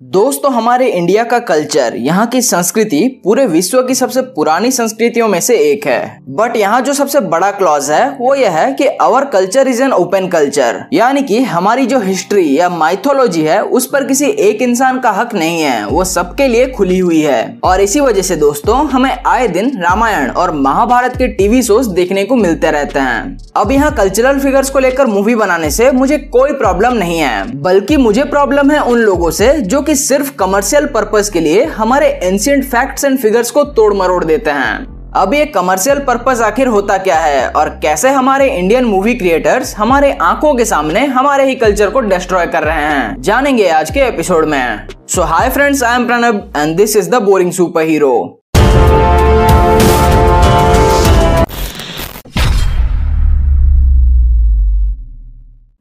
दोस्तों, हमारे इंडिया का कल्चर, यहाँ की संस्कृति पूरे विश्व की सबसे पुरानी संस्कृतियों में से एक है। बट यहाँ जो सबसे बड़ा क्लॉज है, वो यह है कि our culture is an open culture यानी कि हमारी जो हिस्ट्री या माइथोलॉजी है, उस पर किसी एक इंसान का हक नहीं है, वो सबके लिए खुली हुई है। और इसी वजह से दोस्तों, हमें आए दिन रामायण और महाभारत के टीवी शोज़ देखने को मिलते रहते हैं। अब यहाँ कल्चरल फिगर्स को लेकर मूवी बनाने से मुझे कोई प्रॉब्लम नहीं है, बल्कि मुझे प्रॉब्लम है उन लोगों से जो कि सिर्फ़ कमर्शियल पर्पज के लिए हमारे एंशियंट फैक्ट्स एंड फिगर्स को तोड़ मरोड़ देते हैं। अब ये कमर्शियल पर्पज आखिर होता क्या है? और कैसे हमारे इंडियन मूवी क्रिएटर्स हमारे आँखों के सामने हमारे ही कल्चर को डिस्ट्रॉय कर रहे हैं? जानेंगे आज के एपिसोड में। So hi friends I am Pranab and this is the boring superhero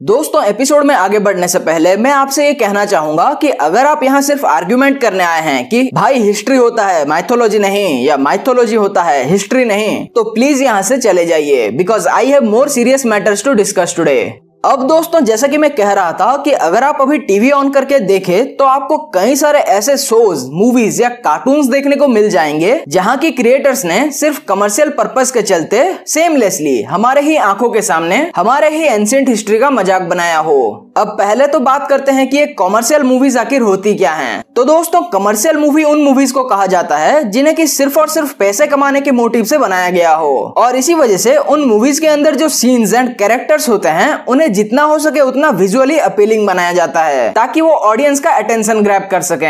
दोस्तों एपिसोड में आगे बढ़ने से पहले मैं आपसे ये कहना चाहूँगा कि अगर आप यहाँ सिर्फ़ आर्ग्यूमेंट करने आए हैं कि भाई हिस्ट्री होता है माइथोलॉजी नहीं, या माइथोलॉजी होता है हिस्ट्री नहीं तो प्लीज़ यहाँ से चले जाइए because I have more serious matters to discuss today अब दोस्तों, जैसा कि मैं कह रहा था कि अगर आप अभी टीवी ऑन करके देखें तो आपको कई सारे ऐसे शोज़ मूवीज़ या कार्टून देखने को मिल जाएँगे, जहाँ की क्रिएटर्स ने सिर्फ़ कमर्शियल पर्पज के चलते सेमलेसली हमारे ही आँखों के सामने, हमारे ही एंशियंट हिस्ट्री का मज़ाक बनाया हो। अब पहले तो बात करते हैं कि एक कॉमर्शियल मूवीज़ आखिर होती क्या हैं। तो दोस्तों कमर्शियल मूवी उन मूवीज़ को कहा जाता है, जिन्हें की सिर्फ़ और सिर्फ़ पैसे कमाने के मोटिव से बनाया गया हो और इसी वजह से उन मूवीज़ के अंदर जो सीन्स एंड कैरेक्टर्स होते हैं, उन्हें जितना हो सके उतना विजुअली अपीलिंग बनाया जाता है, ताकि वो ऑडियंस का अटेंशन ग्रैप कर सके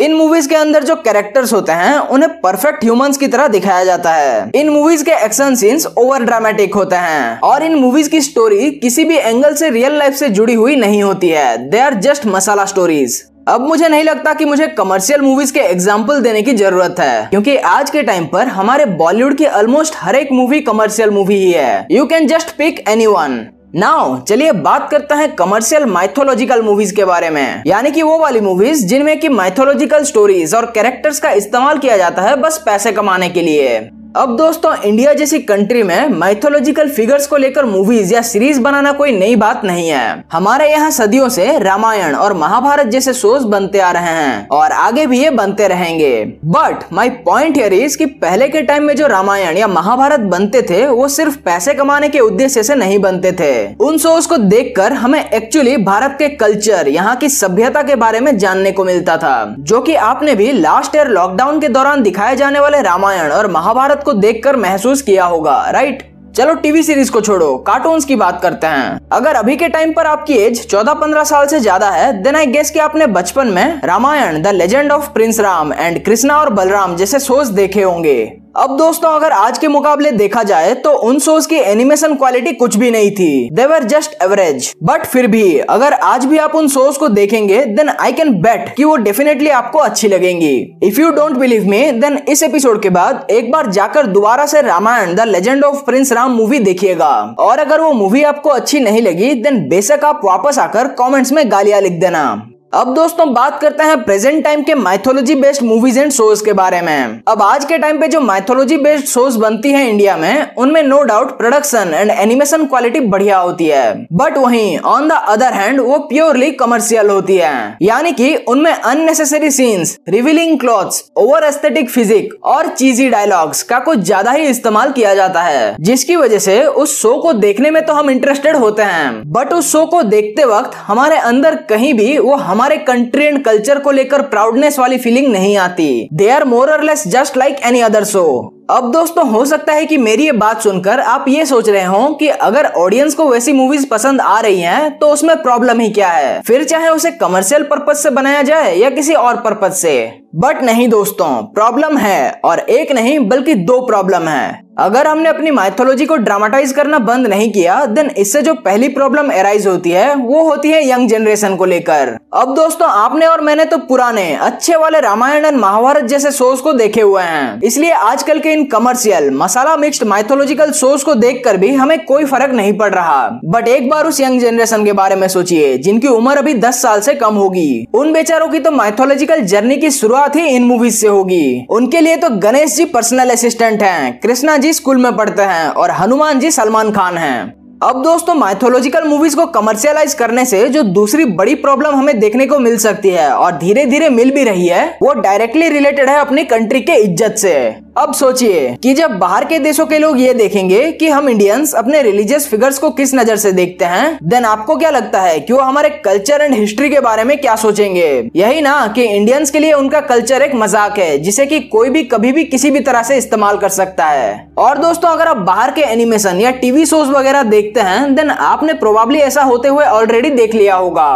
इन मूवीज़ के अंदर जो कैरेक्टर्स होते हैं, उन्हें परफेक्ट ह्यूमंस की तरह दिखाया जाता है। इन मूवीज़ के एक्शन सीन्स ओवर ड्रामेटिक होते हैं। और इन मूवीज़ की स्टोरी किसी भी एंगल से रियल लाइफ से जुड़ी हुई नहीं होती है। They are just masala stories अब मुझे नहीं लगता कि मुझे कमर्शियल मूवीज़ के एग्ज़ाम्पल देने की ज़रूरत है। क्योंकि आज के टाइम पर हमारे बॉलीवुड की ऑलमोस्ट हर एक मूवी कमर्शियल मूवी ही है। You can just pick any one now चलिए बात करते हैं कमर्शियल माइथोलॉजिकल मूवीज़ के बारे में। यानी कि वो वाली मूवीज़ जिनमें कि माइथोलॉजिकल स्टोरीज और कैरेक्टर्स का इस्तेमाल किया जाता है बस पैसे कमाने के लिए। अब दोस्तों इंडिया जैसी कंट्री में माइथोलॉजिकल फिगर्स को लेकर मूवीज़ या सीरीज़ बनाना कोई नई बात नहीं है। हमारे यहाँ सदियों से रामायण और महाभारत जैसे शोज़ बनते आ रहे हैं और आगे भी ये बनते रहेंगे। बट माई पॉइंट इज़ कि पहले के टाइम में जो रामायण या महाभारत बनते थे, वो सिर्फ़ पैसे कमाने के उद्देश्य से नहीं बनते थे। उन शोज़ को देखकर हमें एक्चुअली भारत के कल्चर यहाँ की सभ्यता के बारे में जानने को मिलता था। जो की आपने भी लास्ट ईयर लॉकडाउन के दौरान दिखाए जाने वाले रामायण और महाभारत को देखकर महसूस किया होगा राइट चलो टीवी सीरीज़ को छोड़ो कार्टून्स की बात करते हैं। अगर अभी के टाइम पर आपकी एज 14-15 साल से ज़्यादा है देन आई गेस कि आपने बचपन में Ramayana the legend of prince Ram and Krishna और बलराम जैसे शोज़ देखे होंगे। अब दोस्तों, अगर आज के मुकाबले देखा जाए तो उन शोज़ की एनिमेशन क्वालिटी कुछ भी नहीं थी। देवर जस्ट एवरेज बट फिर भी, अगर आज भी आप उन शोज़ को देखेंगे देन आई कैन बेट कि वो डेफिनेटली आपको अच्छी लगेंगी। If you don't believe me then इस एपिसोड के बाद एक बार जाकर दोबारा से Ramayana the legend of prince Ram movie देखिएगा। और अगर वो मूवी आपको अच्छी नहीं लगी देन बेशक आप वापस आकर कॉमेंट्स में गालियाँ लिख देना। अब दोस्तों बात करते हैं प्रेजेंट टाइम के mythology based movies and shows के बारे में। अब आज के टाइम पे जो माइथोलॉजी बेस्ड शोज़ बनती हैं इंडिया में, उनमें no doubt production and animation quality बढ़िया होती है। बट वहीं ऑन द अदर हैंड वो प्योरली कमर्शियल होती है। यानी कि उनमें unnecessary scenes revealing clothes over aesthetic physique और चीजी डायलॉग्स का कुछ ज़्यादा ही इस्तेमाल किया जाता है। जिसकी वजह से उस शो को देखने में तो हम इंटरेस्टेड होते हैं। बट उस शो को देखते वक्त हमारे अंदर कहीं भी वो हमारे कंट्री एंड कल्चर को लेकर प्राउडनेस वाली फीलिंग नहीं आती। They are more or less just like any other show अब दोस्तों, हो सकता है कि मेरी ये बात सुनकर आप ये सोच रहे हो कि अगर ऑडियंस को वैसी मूवीज़ पसंद आ रही हैं तो उसमें प्रॉब्लम ही क्या है? फिर चाहे उसे कमर्शियल पर्पज से बनाया जाए या किसी और पर्पज से। बट नहीं दोस्तों प्रॉब्लम है और एक नहीं, बल्कि दो प्रॉब्लम है। अगर हमने अपनी माइथोलॉजी को ड्रामाटाइज करना बंद नहीं किया देन इससे जो पहली प्रॉब्लम एराइज होती है, वो होती है यंग जनरेशन को लेकर। अब दोस्तों, आपने और मैंने तो पुराने, अच्छे वाले रामायण एंड महाभारत जैसे शोज़ को देखे हुए हैं। इसलिए आजकल के इन commercial masala mixed mythological shows को देखकर भी हमें कोई फ़र्क नहीं पड़ रहा। बट एक बार उस यंग जनरेशन के बारे में सोचिए, जिनकी उम्र अभी दस साल से कम होगी। उन बेचारों की तो माइथोलॉजिकल जर्नी की शुरुआत ही इन मूवीज़ से होगी। उनके लिए तो गणेश जी पर्सनल असिस्टेंट हैं, कृष्णा जी स्कूल में पढ़ते हैं और हनुमान जी सलमान खान हैं। अब दोस्तों माइथोलॉजिकल मूवीज़ को कमर्शियलाइज करने से जो दूसरी बड़ी प्रॉब्लम हमें देखने को मिल सकती है और धीरे धीरे मिल भी रही है, वो डायरेक्टली रिलेटेड है अपनी कंट्री के इज़्ज़त से। अब सोचिए कि जब बाहर के देशों के लोग ये देखेंगे कि हम इंडियंस अपने रिलीजियस फिगर्स को किस नज़र से देखते हैं देन आपको क्या लगता है कि वो हमारे कल्चर एंड हिस्ट्री के बारे में क्या सोचेंगे? यही ना कि इंडियंस के लिए उनका कल्चर एक मज़ाक है, जिसे कि कोई भी कभी भी किसी भी तरह से इस्तेमाल कर सकता है। और दोस्तों, अगर आप बाहर के एनिमेशन या टीवी शोज़ वगैरह देखते हैं देन आपने प्रोबेबली ऐसा होते हुए ऑलरेडी देख लिया होगा।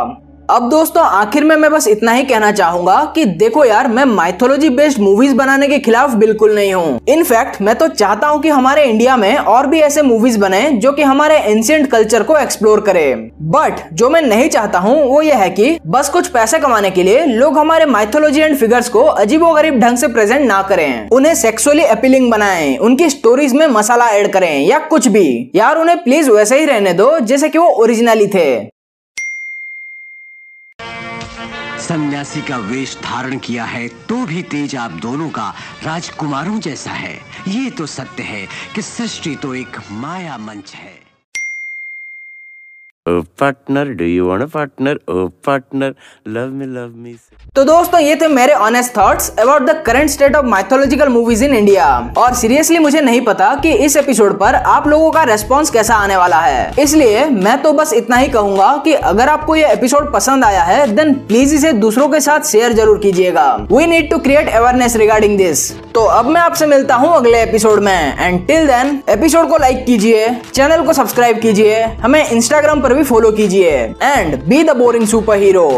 अब दोस्तों, आखिर में मैं बस इतना ही कहना चाहूँगा कि देखो यार, मैं माइथोलॉजी बेस्ड मूवीज़ बनाने के खिलाफ बिल्कुल नहीं हूँ। इनफैक्ट मैं तो चाहता हूँ कि हमारे इंडिया में और भी ऐसे मूवीज़ बने जो कि हमारे एंशियंट कल्चर को एक्सप्लोर करे। बट जो मैं नहीं चाहता हूँ, वो ये है कि बस कुछ पैसे कमाने के लिए लोग हमारे माइथोलॉजी एंड फिगर्स को अजीबो गरीब ढंग से प्रेजेंट ना करें। उन्हें सेक्सुअली अपीलिंग बनाएँ, उनकी स्टोरीज में मसाला ऐड करें या कुछ भी। यार, उन्हें प्लीज़ वैसे ही रहने दो, जैसे कि वो ओरिजिनली थे। सन्यासी का वेश धारण किया है तो भी तेज आप दोनों का राजकुमारों जैसा है। ये तो सत्य है कि सृष्टि तो एक माया मंच है। You want a partner? Oh partner, love me, love me. तो दोस्तों ये थे मेरे honest thoughts about the current state of mythological movies in India और सीरियसली मुझे नहीं पता कि इस एपिसोड पर आप लोगों का रेस्पॉन्स कैसा आने वाला है। इसलिए मैं तो बस इतना ही कहूँगा कि अगर आपको ये एपिसोड पसंद आया है देन प्लीज़ इसे दूसरों के साथ शेयर ज़रूर कीजिएगा। We need to create awareness regarding this तो अब मैं आपसे मिलता हूँ अगले एपिसोड में। एंड टिल देन एपिसोड को लाइक कीजिए चैनल को सब्सक्राइब कीजिए। हमें इंस्टाग्राम पर भी फॉलो कीजिए। And be the boring superhero